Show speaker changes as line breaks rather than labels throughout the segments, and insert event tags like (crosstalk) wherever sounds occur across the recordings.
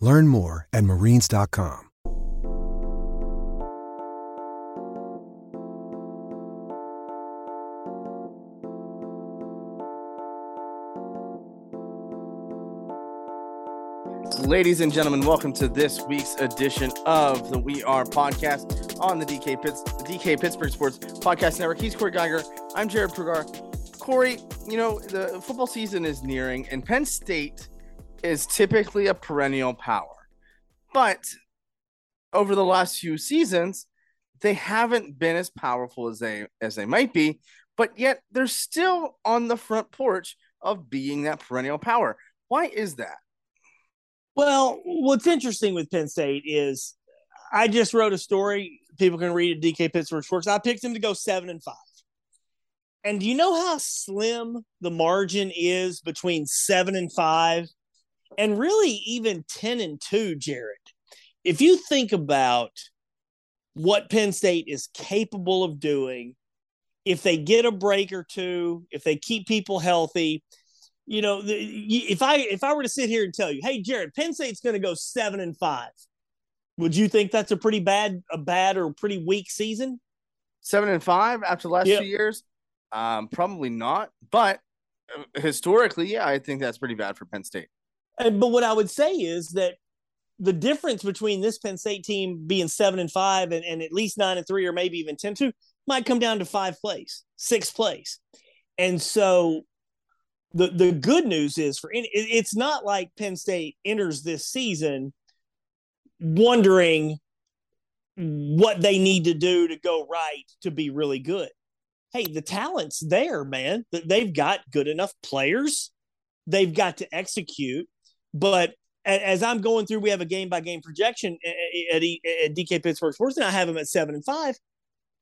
Learn more at marines.com.
Ladies and gentlemen, welcome to this week's edition of the We Are podcast on the DK Pitts, DK Pittsburgh Sports Podcast Network. He's Corey Giger. I'm Jared Prugar. Corey, you know, the football season is nearing, and Penn State is typically a perennial power. But over the last few seasons, they haven't been as powerful as they as they might be, but yet they're still on the front porch of being that perennial power. Why is that?
Well, what's interesting with Penn State is I just wrote a story. People can read it. DK Pittsburgh Sports. I picked them to go seven and five. And do you know how slim the margin is between seven and five and really even 10 and two, Jared? If you think about what Penn State is capable of doing, if they get a break or two, if they keep people healthy, you know, if I if I were to sit here and tell you, hey, Jared, Penn State's going to go seven and five, would you think that's a pretty bad a bad or pretty weak season?
Seven and five after the last yep. two years, um, probably not. But uh, historically, yeah, I think that's pretty bad for Penn State.
And, but what I would say is that the difference between this Penn State team being seven and five and, and at least nine and three, or maybe even 10 2, might come down to five plays, six plays. And so the the good news is for it's not like Penn State enters this season wondering what they need to do to go right to be really good. Hey, the talent's there, man. They've got good enough players. They've got to execute. But as I'm going through, we have a game by game projection at, at DK Pittsburgh Sports, and I have them at seven and five.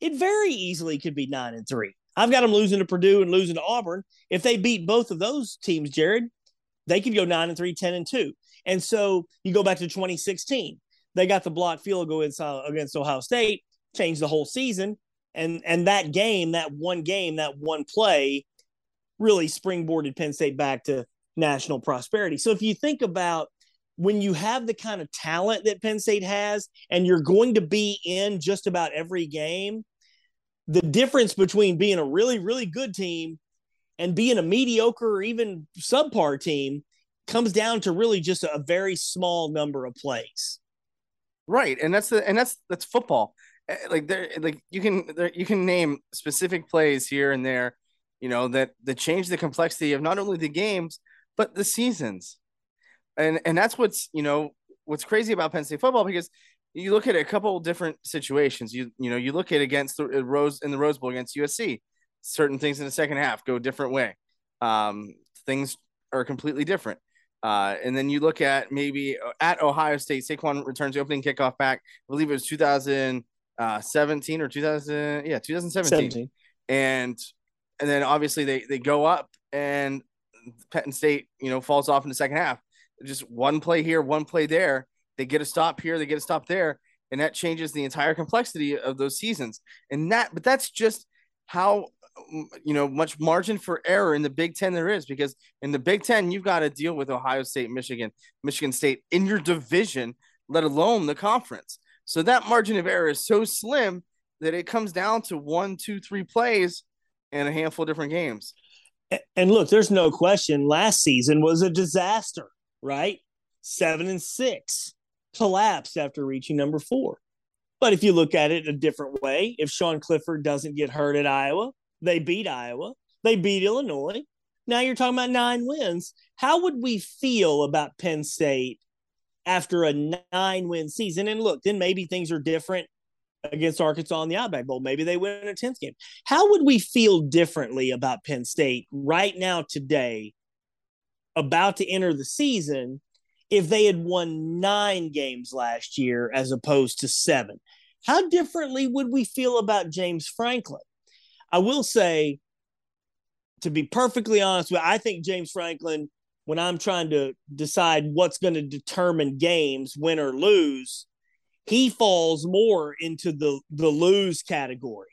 It very easily could be nine and three. I've got them losing to Purdue and losing to Auburn. If they beat both of those teams, Jared, they could go nine and three, 10 and two. And so you go back to 2016. They got the block field goal uh, against Ohio State, changed the whole season. And and that game, that one game, that one play really springboarded Penn State back to national prosperity. So if you think about when you have the kind of talent that Penn State has and you're going to be in just about every game, the difference between being a really, really good team and being a mediocre or even subpar team comes down to really just a very small number of plays.
Right, and that's the and that's that's football. Eh, like there, like you can there, you can name specific plays here and there, you know that that change the complexity of not only the games but the seasons, and and that's what's you know what's crazy about Penn State football because you look at a couple different situations. You you know you look at against the uh, Rose in the Rose Bowl against USC. Certain things in the second half go a different way. Um, things are completely different. Uh, and then you look at maybe uh, at Ohio State, Saquon returns the opening kickoff back. I believe it was 2017 or 2000, yeah, 2017. 17. And and then obviously they they go up and Penn State, you know, falls off in the second half. Just one play here, one play there, they get a stop here, they get a stop there, and that changes the entire complexity of those seasons. And that, but that's just how you know much margin for error in the Big Ten there is because in the Big Ten you've got to deal with Ohio State, Michigan, Michigan State in your division, let alone the conference. So that margin of error is so slim that it comes down to one, two, three plays and a handful of different games.
And look, there's no question. Last season was a disaster, right? Seven and six collapsed after reaching number four. But if you look at it a different way, if Sean Clifford doesn't get hurt at Iowa, they beat Iowa, they beat Illinois. Now you're talking about nine wins. How would we feel about Penn State after a nine win season? And look, then maybe things are different against Arkansas in the Outback Bowl. Maybe they win a 10th game. How would we feel differently about Penn State right now, today, about to enter the season if they had won nine games last year as opposed to seven? How differently would we feel about James Franklin? I will say, to be perfectly honest with I think James Franklin, when I'm trying to decide what's going to determine games, win or lose, he falls more into the the lose category.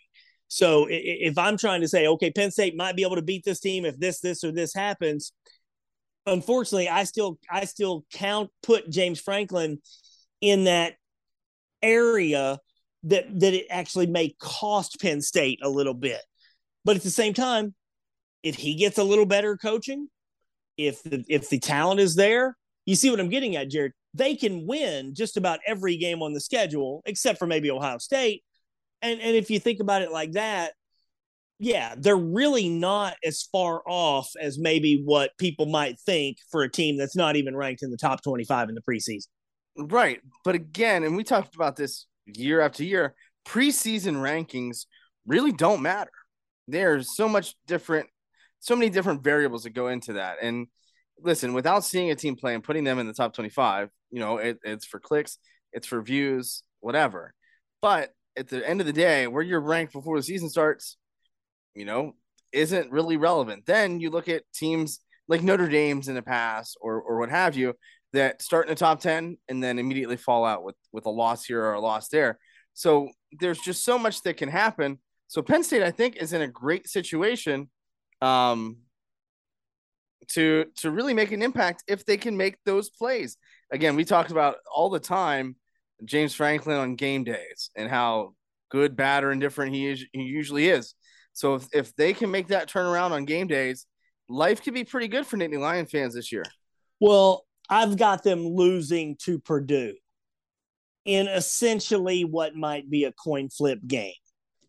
So if I'm trying to say, okay, Penn State might be able to beat this team if this, this, or this happens, unfortunately, I still I still count put James Franklin in that area that that it actually may cost Penn State a little bit. But at the same time, if he gets a little better coaching, if the if the talent is there, you see what I'm getting at, Jared. They can win just about every game on the schedule, except for maybe Ohio State. And and if you think about it like that, yeah, they're really not as far off as maybe what people might think for a team that's not even ranked in the top 25 in the preseason.
Right. But again, and we talked about this year after year, preseason rankings really don't matter. There's so much different, so many different variables that go into that. And listen, without seeing a team play and putting them in the top 25, you know, it, it's for clicks, it's for views, whatever. But at the end of the day, where you're ranked before the season starts, you know, isn't really relevant. Then you look at teams like Notre Dame's in the past or or what have you that start in the top 10 and then immediately fall out with with a loss here or a loss there. So there's just so much that can happen. So Penn State, I think, is in a great situation um, to to really make an impact if they can make those plays. Again, we talked about all the time James Franklin on game days and how good, bad, or indifferent he is. He usually is. So if, if they can make that turnaround on game days, life could be pretty good for Nittany Lion fans this year.
Well, I've got them losing to Purdue in essentially what might be a coin flip game.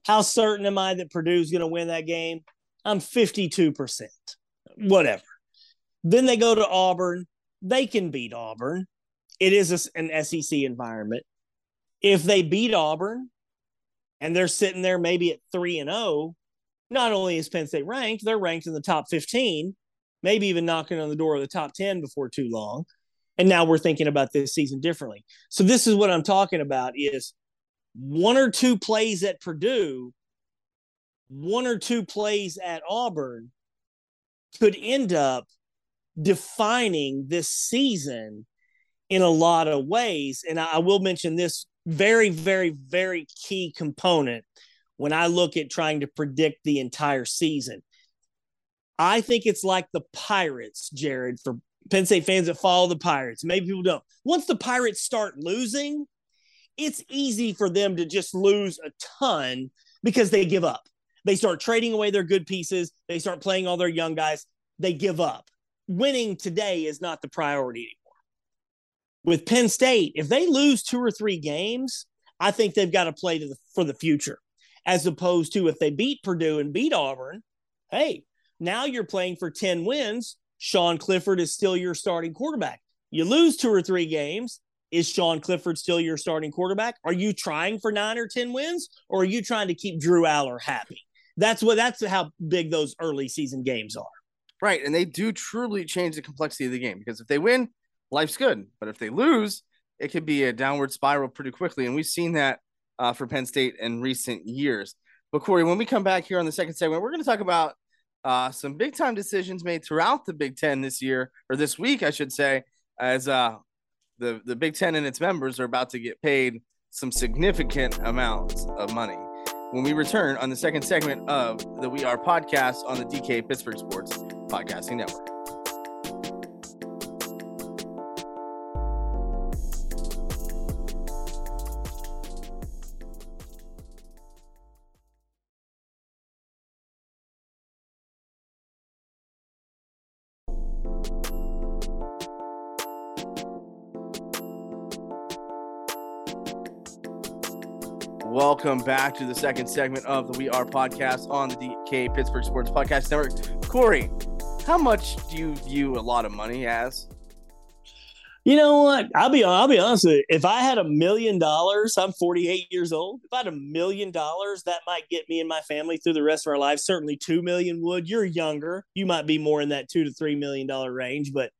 How certain am I that Purdue's going to win that game? I'm 52%. Whatever. Then they go to Auburn. They can beat Auburn. It is an SEC environment. If they beat Auburn and they're sitting there maybe at 3 and 0, not only is Penn State ranked, they're ranked in the top 15 maybe even knocking on the door of the top 10 before too long. And now we're thinking about this season differently. So this is what I'm talking about is one or two plays at Purdue, one or two plays at Auburn could end up defining this season in a lot of ways. And I will mention this very, very, very key component when I look at trying to predict the entire season. I think it's like the Pirates, Jared, for Penn State fans that follow the Pirates. Maybe people don't. Once the Pirates start losing, it's easy for them to just lose a ton because they give up. They start trading away their good pieces. They start playing all their young guys. They give up. Winning today is not the priority anymore. With Penn State, if they lose two or three games, I think they've got to play to the, for the future, as opposed to if they beat Purdue and beat Auburn. Hey, now you're playing for 10 wins. Sean Clifford is still your starting quarterback. You lose two or three games. Is Sean Clifford still your starting quarterback? Are you trying for nine or 10 wins, or are you trying to keep Drew Allar happy? That's what that's how big those early season games are.
Right. And they do truly change the complexity of the game because if they win, life's good. But if they lose, it could be a downward spiral pretty quickly. And we've seen that uh, for Penn State in recent years. But Corey, when we come back here on the second segment, we're going to talk about uh, some big time decisions made throughout the Big Ten this year or this week, I should say, as uh, the the Big Ten and its members are about to get paid some significant amounts of money. When we return on the second segment of the We Are podcast on the DK Pittsburgh Sports Podcasting Network. Welcome back to the second segment of the We Are podcast on the DK Pittsburgh Sports Podcast Network. Corey, how much do you view a lot of money as?
You know what? I'll be I'll be honest with you. If I had a million dollars, I'm 48 years old. If I had a million dollars, that might get me and my family through the rest of our lives. Certainly, two million would. You're younger. You might be more in that two to three million dollar range. But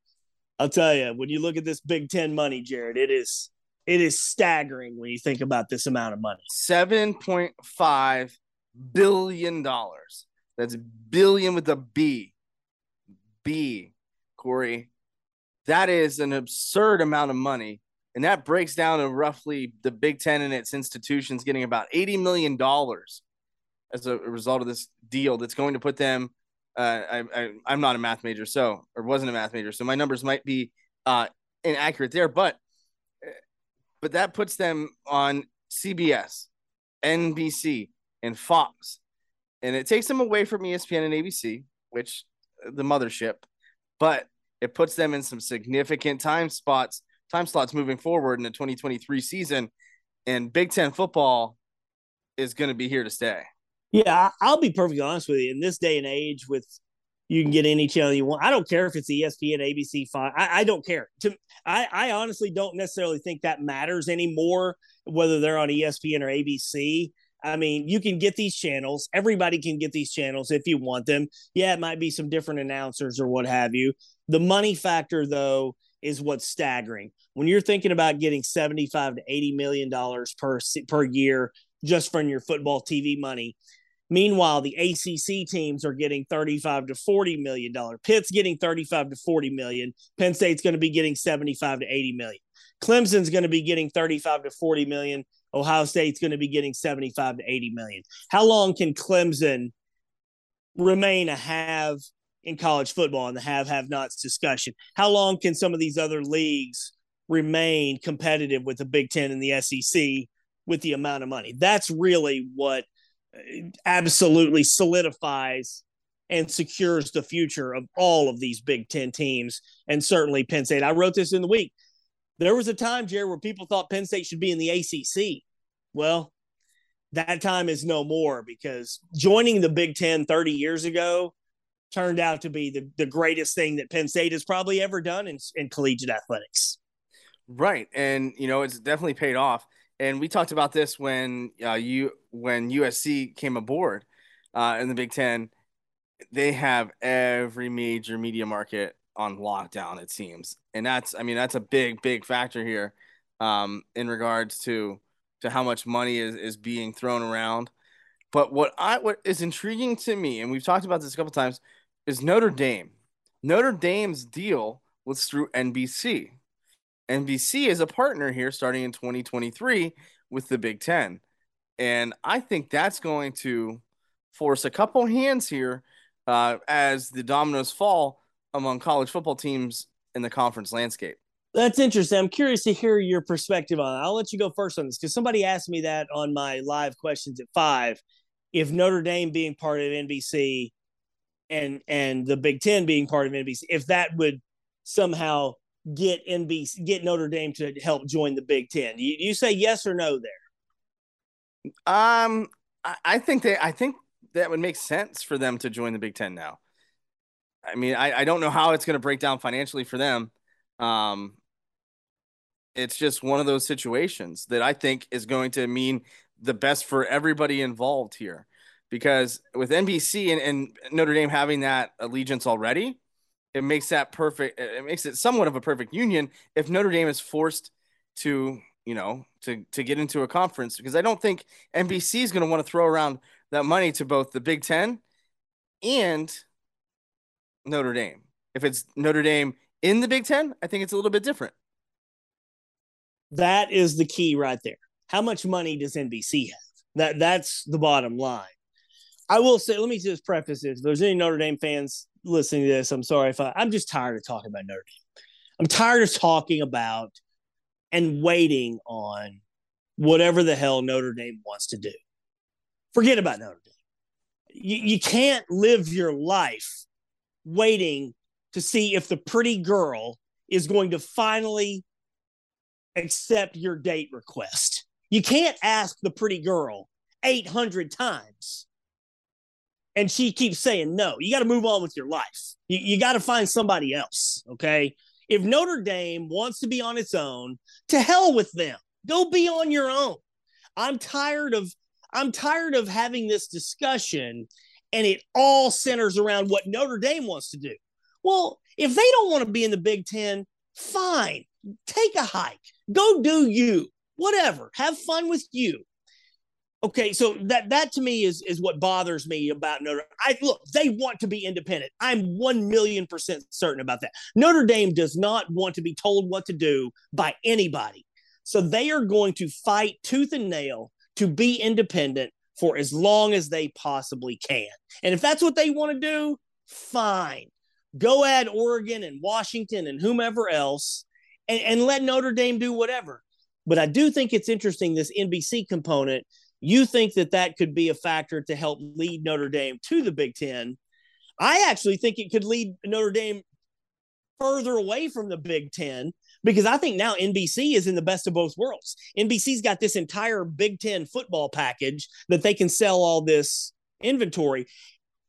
I'll tell you, when you look at this Big Ten money, Jared, it is it is staggering when you think about this amount of money.
Seven point five billion dollars. That's billion with a B. B. Corey that is an absurd amount of money. And that breaks down to roughly the Big Ten and its institutions getting about $80 million as a result of this deal that's going to put them. Uh, I, I, am not a math major, so, or wasn't a math major, so my numbers might be uh, inaccurate there, but, but that puts them on CBS, NBC, and Fox. And it takes them away from ESPN and ABC, which the mothership, but it puts them in some significant time spots, time slots moving forward in the 2023 season. And Big Ten football is going to be here to stay.
Yeah, I'll be perfectly honest with you. In this day and age, with you can get any channel you want. I don't care if it's ESPN, ABC, Fox. I, I don't care. To, I, I honestly don't necessarily think that matters anymore, whether they're on ESPN or ABC. I mean, you can get these channels. Everybody can get these channels if you want them. Yeah, it might be some different announcers or what have you. The money factor, though, is what's staggering. When you're thinking about getting 75 to 80 million dollars per per year just from your football TV money. Meanwhile, the ACC teams are getting 35 to 40 million dollar. Pitt's getting 35 to 40 million. Penn State's going to be getting 75 to 80 million. Clemson's going to be getting 35 to 40 million. Ohio State's going to be getting 75 to 80 million. How long can Clemson remain a have in college football in the have have nots discussion? How long can some of these other leagues remain competitive with the Big Ten and the SEC with the amount of money? That's really what uh, absolutely solidifies and secures the future of all of these Big Ten teams and certainly Penn State. I wrote this in the week. There was a time, Jerry, where people thought Penn State should be in the ACC. Well, that time is no more because joining the Big Ten 30 years ago turned out to be the, the greatest thing that Penn State has probably ever done in, in collegiate athletics.
Right. And, you know, it's definitely paid off. And we talked about this when uh, you when USC came aboard uh, in the Big Ten. They have every major media market on lockdown, it seems, and that's I mean that's a big big factor here um, in regards to to how much money is, is being thrown around. But what I what is intriguing to me, and we've talked about this a couple times, is Notre Dame. Notre Dame's deal was through NBC. NBC is a partner here starting in 2023 with the Big Ten. And I think that's going to force a couple hands here uh, as the dominoes fall among college football teams in the conference landscape.
That's interesting. I'm curious to hear your perspective on it. I'll let you go first on this because somebody asked me that on my live questions at five. If Notre Dame being part of NBC and and the Big Ten being part of NBC, if that would somehow get NBC get Notre Dame to help join the Big Ten, you, you say yes or no there?
Um, I, I think they I think that would make sense for them to join the Big Ten now. I mean, I, I don't know how it's going to break down financially for them. Um, it's just one of those situations that I think is going to mean the best for everybody involved here. Because with NBC and, and Notre Dame having that allegiance already, it makes that perfect. It makes it somewhat of a perfect union if Notre Dame is forced to, you know, to to get into a conference. Because I don't think NBC is going to want to throw around that money to both the Big Ten and Notre Dame. If it's Notre Dame in the Big Ten, I think it's a little bit different.
That is the key right there. How much money does NBC have? That that's the bottom line. I will say, let me just preface this. If there's any Notre Dame fans listening to this, I'm sorry if I, I'm just tired of talking about Notre Dame. I'm tired of talking about and waiting on whatever the hell Notre Dame wants to do. Forget about Notre Dame. You, you can't live your life waiting to see if the pretty girl is going to finally accept your date request. You can't ask the pretty girl 800 times and she keeps saying no. You got to move on with your life. You, you got to find somebody else. Okay. If Notre Dame wants to be on its own, to hell with them. Go be on your own. I'm tired of I'm tired of having this discussion and it all centers around what Notre Dame wants to do. Well, if they don't want to be in the Big 10, fine. Take a hike. Go do you. Whatever. Have fun with you. Okay, so that that to me is is what bothers me about Notre. I look, they want to be independent. I'm one million percent certain about that. Notre Dame does not want to be told what to do by anybody, so they are going to fight tooth and nail to be independent for as long as they possibly can. And if that's what they want to do, fine. Go add Oregon and Washington and whomever else, and, and let Notre Dame do whatever. But I do think it's interesting this NBC component you think that that could be a factor to help lead Notre Dame to the Big Ten. I actually think it could lead Notre Dame further away from the Big Ten because I think now NBC is in the best of both worlds. NBC's got this entire Big Ten football package that they can sell all this inventory.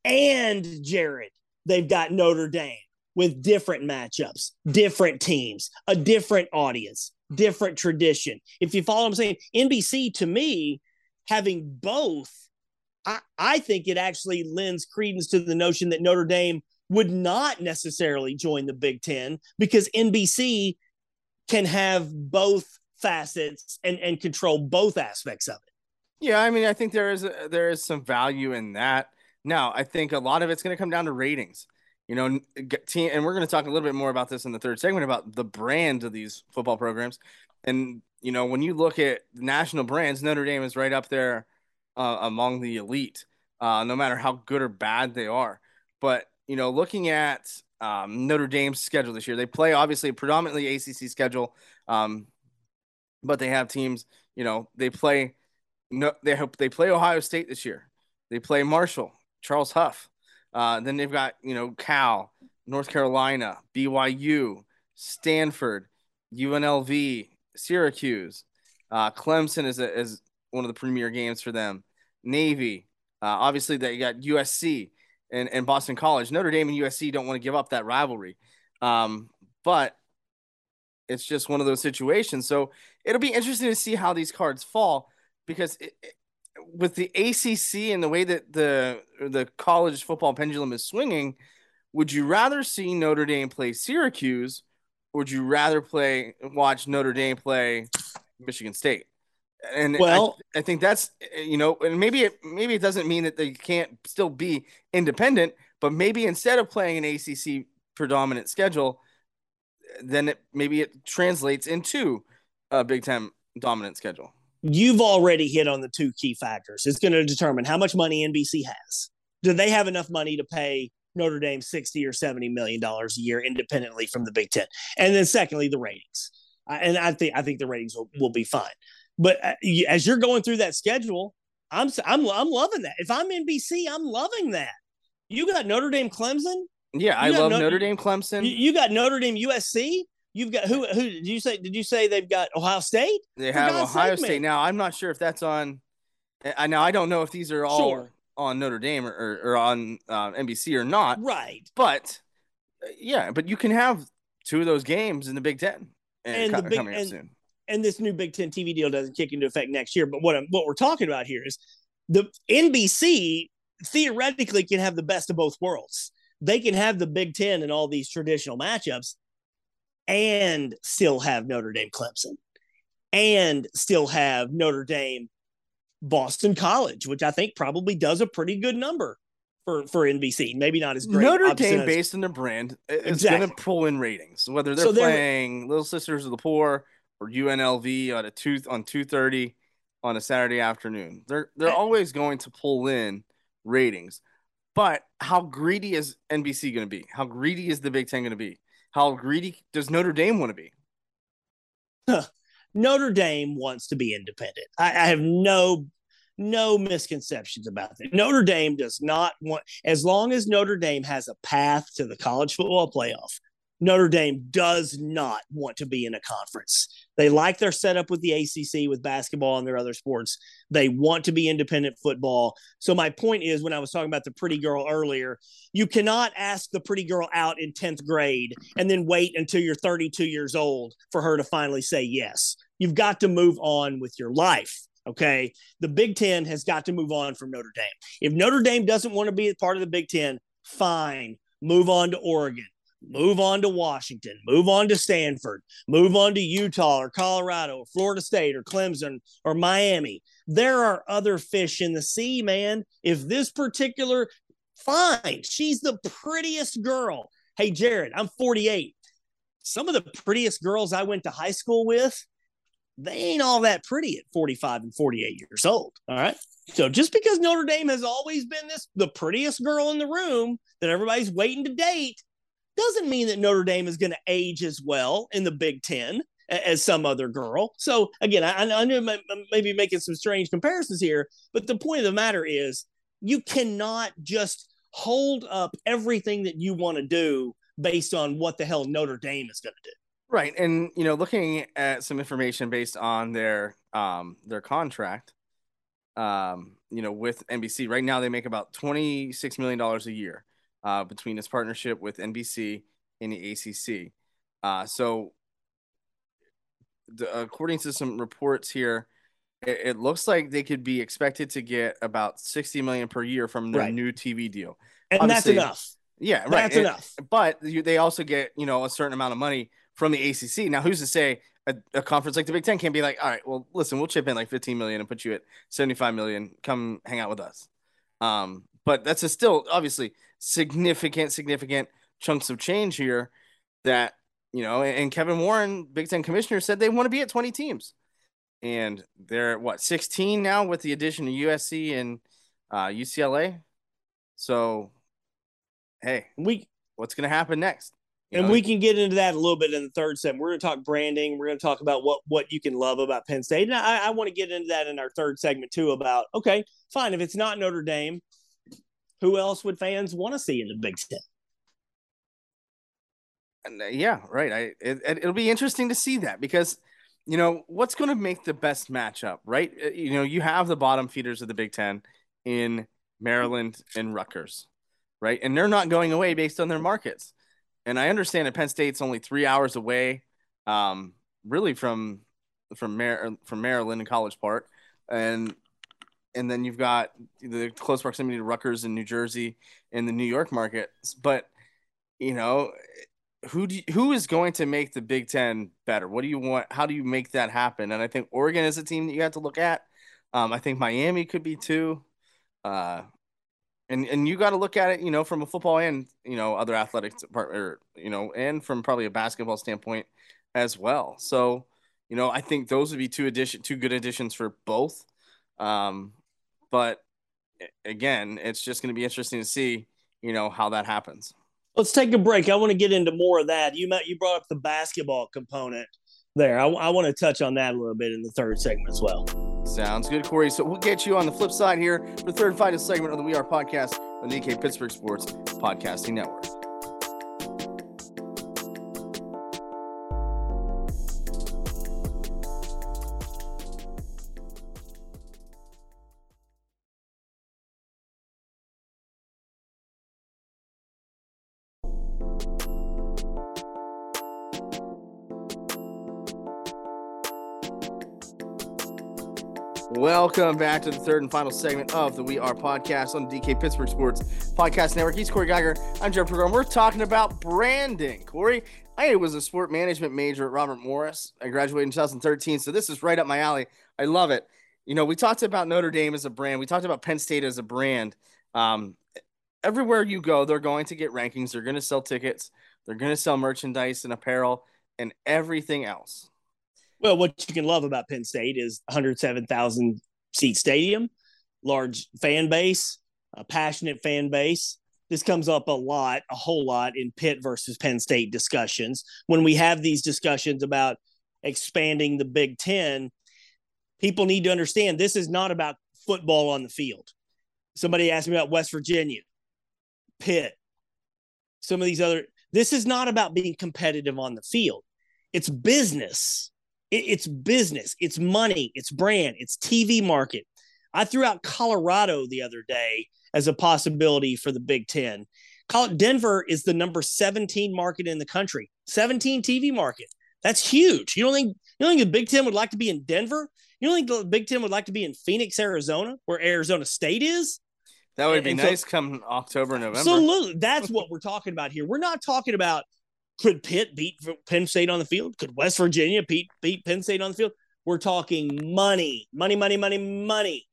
And Jared, they've got Notre Dame with different matchups, different teams, a different audience, different tradition. If you follow what I'm saying, NBC to me having both, I, I think it actually lends credence to the notion that Notre Dame would not necessarily join the Big Ten because NBC can have both facets and, and control both aspects of it.
Yeah, I mean, I think there is a, there is some value in that. Now, I think a lot of it's going to come down to ratings. You know, team, and we're going to talk a little bit more about this in the third segment about the brand of these football programs. And you know, when you look at national brands, Notre Dame is right up there uh, among the elite, uh, no matter how good or bad they are. But you know, looking at um, Notre Dame's schedule this year, they play obviously predominantly ACC schedule, um, but they have teams. You know, they play. No, they hope they play Ohio State this year. They play Marshall, Charles Huff. Uh, then they've got you know Cal, North Carolina, BYU, Stanford, UNLV, Syracuse. Uh, Clemson is a, is one of the premier games for them. Navy, uh, obviously they got USC and, and Boston College. Notre Dame and USC don't want to give up that rivalry, um, but it's just one of those situations. So it'll be interesting to see how these cards fall because it, it, with the ACC and the way that the the college football pendulum is swinging, would you rather see Notre Dame play Syracuse would you rather play watch Notre Dame play Michigan State? And well, I, I, think that's eh, you know, and maybe it maybe it doesn't mean that they can't still be independent, but maybe instead of playing an ACC predominant schedule, then it maybe it translates into a Big Ten dominant schedule.
You've already hit on the two key factors. It's going to determine how much money NBC has. Do they have enough money to pay Notre Dame 60 or 70 million dollars a year independently from the Big Ten. And then secondly, the ratings. and I think I think the ratings will, will be fine. But uh, as you're going through that schedule, I'm I'm I'm loving that. If I'm NBC, I'm loving that. You got Notre Dame Clemson?
Yeah, I love Notre Dame Clemson.
You, you, got Notre Dame USC? You've got who who did you say did you say they've got Ohio State?
They have Ohio State. Now, I'm not sure if that's on I now I don't know if these are all sure on Notre Dame or, or, or on uh, NBC or not.
Right.
But uh, yeah, but you can have two of those games in the Big Ten
and, and the big, and, soon. And this new Big Ten TV deal doesn't kick into effect next year. But what I'm, what we're talking about here is the NBC theoretically can have the best of both worlds. They can have the Big Ten and all these traditional matchups, and still have Notre Dame Clemson, and still have Notre Dame Boston College, which I think probably does a pretty good number for for NBC. Maybe not as great.
Notre Dame, as, based on their brand, uh, is exactly. going to pull in ratings, whether they're, so they're playing Little Sisters of the Poor or UNLV on a two on two thirty on a Saturday afternoon. They're they're always going to pull in ratings. But how greedy is NBC going to be? How greedy is the Big Ten going to be? How greedy does Notre Dame want to be?
Notre Dame wants to be independent. I, I have no no misconceptions about that. Notre Dame does not want, as long as Notre Dame has a path to the college football playoff, Notre Dame does not want to be in a conference. They like their setup with the ACC, with basketball and their other sports. They want to be independent football. So, my point is when I was talking about the pretty girl earlier, you cannot ask the pretty girl out in 10th grade and then wait until you're 32 years old for her to finally say yes. You've got to move on with your life. Okay. The Big Ten has got to move on from Notre Dame. If Notre Dame doesn't want to be a part of the Big Ten, fine. Move on to Oregon move on to Washington, move on to Stanford, move on to Utah or Colorado or Florida State or Clemson or Miami. There are other fish in the sea, man. If this particular, fine, she's the prettiest girl. Hey, Jared, I'm 48. Some of the prettiest girls I went to high school with, they ain't all that pretty at 45 and 48 years old. All right. So just because Notre Dame has always been this the prettiest girl in the room that everybody's waiting to date doesn't mean that Notre Dame is going to age as well in the Big Ten as some other girl. So again, I, I know maybe making some strange comparisons here, but the point of the matter is you cannot just hold up everything that you want to do based on what the hell Notre Dame is going to do.
Right, and you know, looking at some information based on their um their contract, um, you know, with NBC right now they make about twenty six million dollars a year uh, between its partnership with NBC and the ACC. Uh, so, the, according to some reports here, it, it, looks like they could be expected to get about 60 million per year from their right. new TV deal.
And Obviously, that's enough.
Yeah, right.
That's
and,
enough.
But you, they also get, you know, a certain amount of money from the ACC. Now, who's to say a, a, conference like the Big Ten can't be like, all right, well, listen, we'll chip in like 15 million and put you at 75 million. Come hang out with us. Um, but that's a still obviously significant, significant chunks of change here that, you know, and Kevin Warren, Big Ten commissioner, said they want to be at 20 teams. And they're at what, 16 now with the addition of USC and uh, UCLA. So, hey, we what's going to happen next?
You and know? we can get into that a little bit in the third segment. We're going to talk branding. We're going to talk about what what you can love about Penn State. And I, I want to get into that in our third segment too. About okay, fine. If it's not Notre Dame, who else would fans want to see in the Big Ten?
Uh, yeah, right. I it, it'll be interesting to see that because you know what's going to make the best matchup, right? Uh, you know, you have the bottom feeders of the Big Ten in Maryland and Rutgers, right? And they're not going away based on their markets. And I understand that Penn State's only three hours away, um, really from from Mar- from Maryland and College Park, and and then you've got the close proximity to Rutgers in New Jersey and the New York market. But you know, who do you, who is going to make the Big Ten better? What do you want? How do you make that happen? And I think Oregon is a team that you have to look at. Um, I think Miami could be too. Uh, and and you got to look at it, you know, from a football and you know other athletics part, or you know, and from probably a basketball standpoint as well. So, you know, I think those would be two addition, two good additions for both. Um, but again, it's just going to be interesting to see, you know, how that happens.
Let's take a break. I want to get into more of that. You met, you brought up the basketball component there. I, I want to touch on that a little bit in the third segment as well.
Sounds good, Corey. So we'll get you on the flip side here for the third and final segment of the We Are podcast on the DK Pittsburgh Sports Podcasting Network. Welcome back to the third and final segment of the We Are podcast on the DK Pittsburgh Sports Podcast Network. He's Corey Giger. I'm Jared Prugar. We're talking about branding. Corey, I was a sport management major at Robert Morris. I graduated in 2013, so this is right up my alley. I love it. You know, we talked about Notre Dame as a brand. We talked about Penn State as a brand. Um, everywhere you go, they're going to get rankings. They're going to sell tickets. They're going to sell merchandise and apparel and everything else.
Well, what you can love about Penn State is 107,000 seat stadium, large fan base, a passionate fan base. This comes up a lot, a whole lot in Pitt versus Penn State discussions. When we have these discussions about expanding the Big Ten, people need to understand this is not about football on the field. Somebody asked me about West Virginia, Pitt, some of these other This is not about being competitive on the field. It's business. It, it's business. It's money. It's brand. It's TV market. I threw out Colorado the other day as a possibility for the Big Ten. Denver is the number 17 market in the country, 17 TV market. That's huge. You don't think you don't think the Big Ten would like to be in Denver? You don't think the Big Ten would like to be in Phoenix, Arizona, where Arizona State is?
That would be and nice so, come October, November.
Absolutely. That's what we're talking about here. We're not talking about could Pitt beat Penn State on the field? Could West Virginia beat, beat Penn State on the field? We're talking money, money, money, money, money.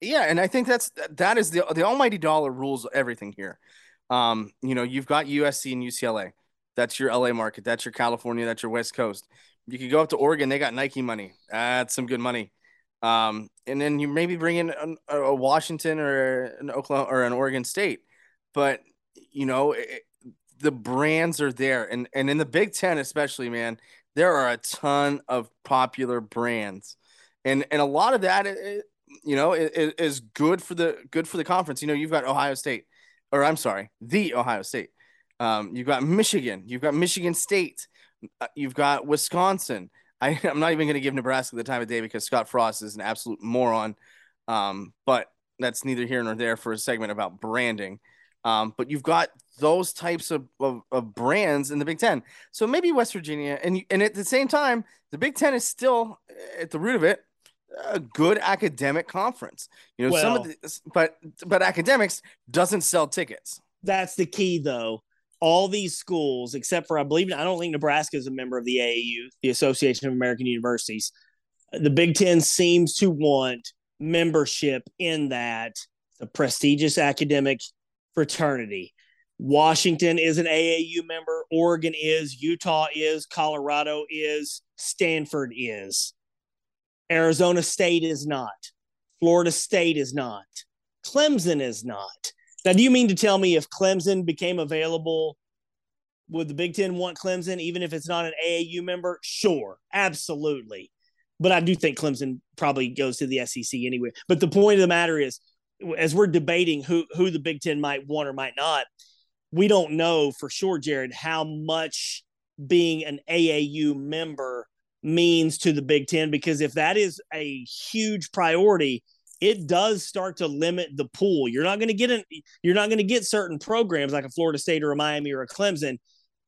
Yeah, and I think that's that is the the almighty dollar rules everything here. Um, you know, you've got USC and UCLA. That's your LA market. That's your California. That's your West Coast. You could go up to Oregon. They got Nike money. That's some good money. Um, and then you maybe bring in a, a Washington or an Oklahoma or an Oregon State. But you know, the brands are there, and and in the Big Ten especially, man, there are a ton of popular brands, and and a lot of that. It, you know, is, is good for the good for the conference. You know, you've got Ohio State, or I'm sorry, the Ohio State. Um, you've got Michigan. You've got Michigan State. Uh, you've got Wisconsin. I, (laughs) am not even going to give Nebraska the time of day because Scott Frost is an absolute moron. Um, but that's neither here nor there for a segment about branding. Um, but you've got those types of, of, of, brands in the Big Ten. So maybe West Virginia, and and at the same time, the Big Ten is still eh, at the root of it a good academic conference. You know, well, some of the, but but academics doesn't sell tickets.
That's the key, though. All these schools, except for I believe I don't think Nebraska is a member of the AAU, the Association of American Universities. The Big Ten seems to want membership in that the prestigious academic fraternity. Washington is an AAU member. Oregon is. Utah is. Colorado is. Stanford is. Arizona State is not. Florida State is not. Clemson is not. Now, do you mean to tell me if Clemson became available, would the Big Ten want Clemson, even if it's not an AAU member? Sure, absolutely. But I do think Clemson probably goes to the SEC anyway. But the point of the matter is, as we're debating who who the Big Ten might want or might not, we don't know for sure, Jared, how much being an AAU member means to the Big Ten because if that is a huge priority, it does start to limit the pool. You're not going to get an, you're not going to get certain programs like a Florida State or a Miami or a Clemson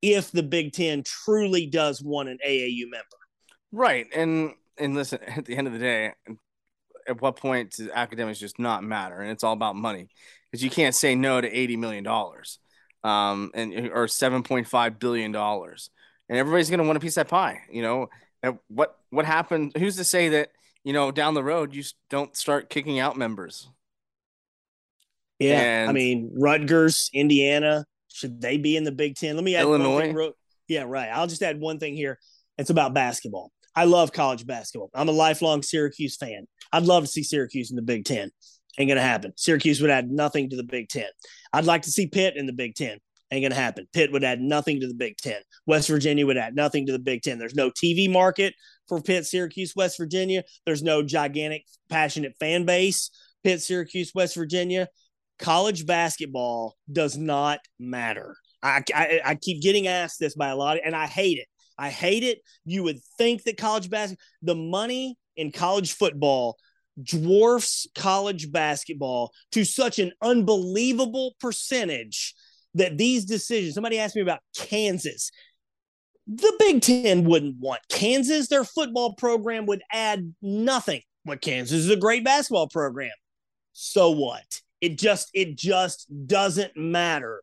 if the Big Ten truly does want an AAU member.
Right, and and listen, (laughs) at the end of the day, at what point does academics just not matter? And it's all about money because you can't say no to eighty million dollars, um, and or seven point five billion dollars, and everybody's going to want a piece of that pie. You know, what what happened? Who's to say that you know down the road you don't start kicking out members?
Yeah, and I mean Rutgers, Indiana, should they be in the Big Ten? Let me add
Illinois.
Thing, yeah, right. I'll just add one thing here. It's about basketball. I love college basketball. I'm a lifelong Syracuse fan. I'd love to see Syracuse in the Big Ten. Ain't gonna happen. Syracuse would add nothing to the Big Ten. I'd like to see Pitt in the Big Ten. Ain't gonna happen. Pitt would add nothing to the Big Ten. West Virginia would add nothing to the Big Ten. There's no TV market for Pitt, Syracuse, West Virginia. There's no gigantic, passionate fan base. Pitt, Syracuse, West Virginia. College basketball does not matter. I, I, I keep getting asked this by a lot, and I hate it. I hate it. You would think that college basketball, the money in college football dwarfs college basketball to such an unbelievable percentage that these decisions, somebody asked me about Kansas. The Big Ten wouldn't want Kansas. Their football program would add nothing. But Kansas is a great basketball program. So what? It just it just doesn't matter.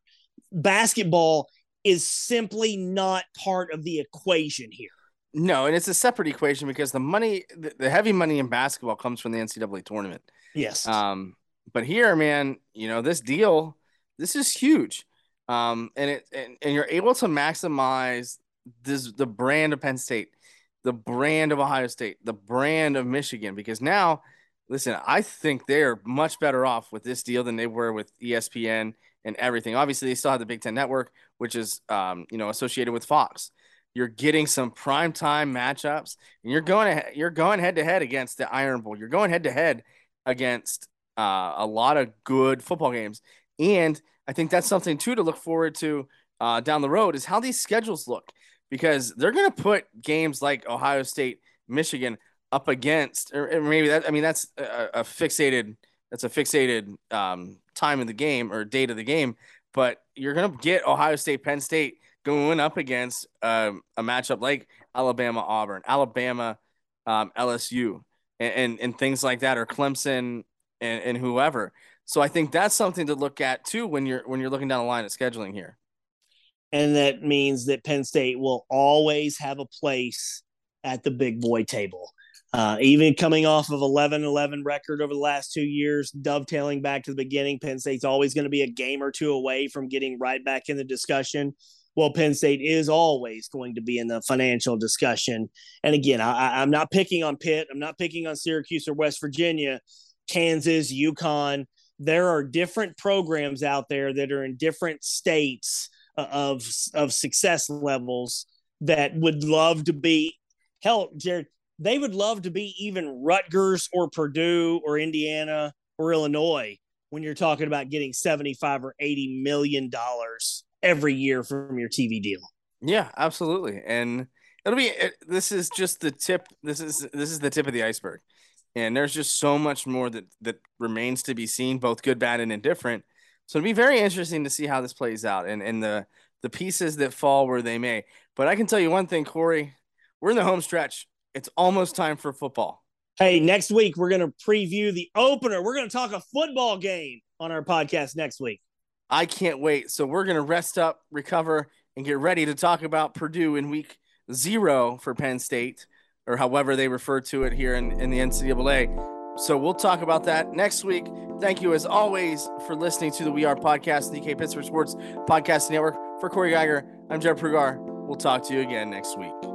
Basketball is simply not part of the equation here.
No, and it's a separate equation because the money, the heavy money in basketball comes from the NCAA tournament.
Yes.
Um, but here, man, you know this deal, this is huge um, and it and, and you're able to maximize this the brand of Penn State, the brand of Ohio State, the brand of Michigan, because now, listen, I think they're much better off with this deal than they were with ESPN and everything. Obviously, they still have the Big Ten Network, which is um, you know associated with Fox. You're getting some prime time matchups, and you're going to, you're going head to head against the Iron Bowl. You're going head to head against uh, a lot of good football games, and I think that's something too to look forward to uh, down the road is how these schedules look because they're going to put games like Ohio State, Michigan up against, or maybe that, I mean, that's a, a fixated, that's a fixated um, time of the game or date of the game, but you're going to get Ohio State, Penn State going up against um, a matchup like Alabama, Auburn, Alabama, um, LSU, and, and, and things like that, or Clemson and, and whoever. So I think that's something to look at too when you're when you're looking down the line of scheduling here.
And that means that Penn State will always have a place at the big boy table. Uh, even coming off of 11 11 record over the last two years, dovetailing back to the beginning, Penn State's always going to be a game or two away from getting right back in the discussion. Well, Penn State is always going to be in the financial discussion. And again, I, I'm not picking on Pitt. I'm not picking on Syracuse or West Virginia, Kansas, UConn. There are different programs out there that are in different states uh, of of success levels that would love to be hell, Jared. They would love to be even Rutgers or Purdue or Indiana or Illinois when you're talking about getting 75 or 80 million dollars every year from your TV deal.
Yeah, absolutely. And it'll be this is just the tip this is this is the tip of the iceberg. And there's just so much more that that remains to be seen, both good, bad, and indifferent. So it'll be very interesting to see how this plays out and, and the the pieces that fall where they may. But I can tell you one thing, Corey, we're in the home stretch. It's almost time for football.
Hey, next week we're going to preview the opener. We're going to talk a football game on our podcast next week.
I can't wait. So we're going to rest up, recover, and get ready to talk about Purdue in week zero for Penn State, or however they refer to it here in, in the NCAA. So we'll talk about that next week. Thank you, as always, for listening to the We Are Podcast, the DK Pittsburgh Sports Podcast Network. For Corey Giger, I'm Jeff Prugar. We'll talk to you again next week.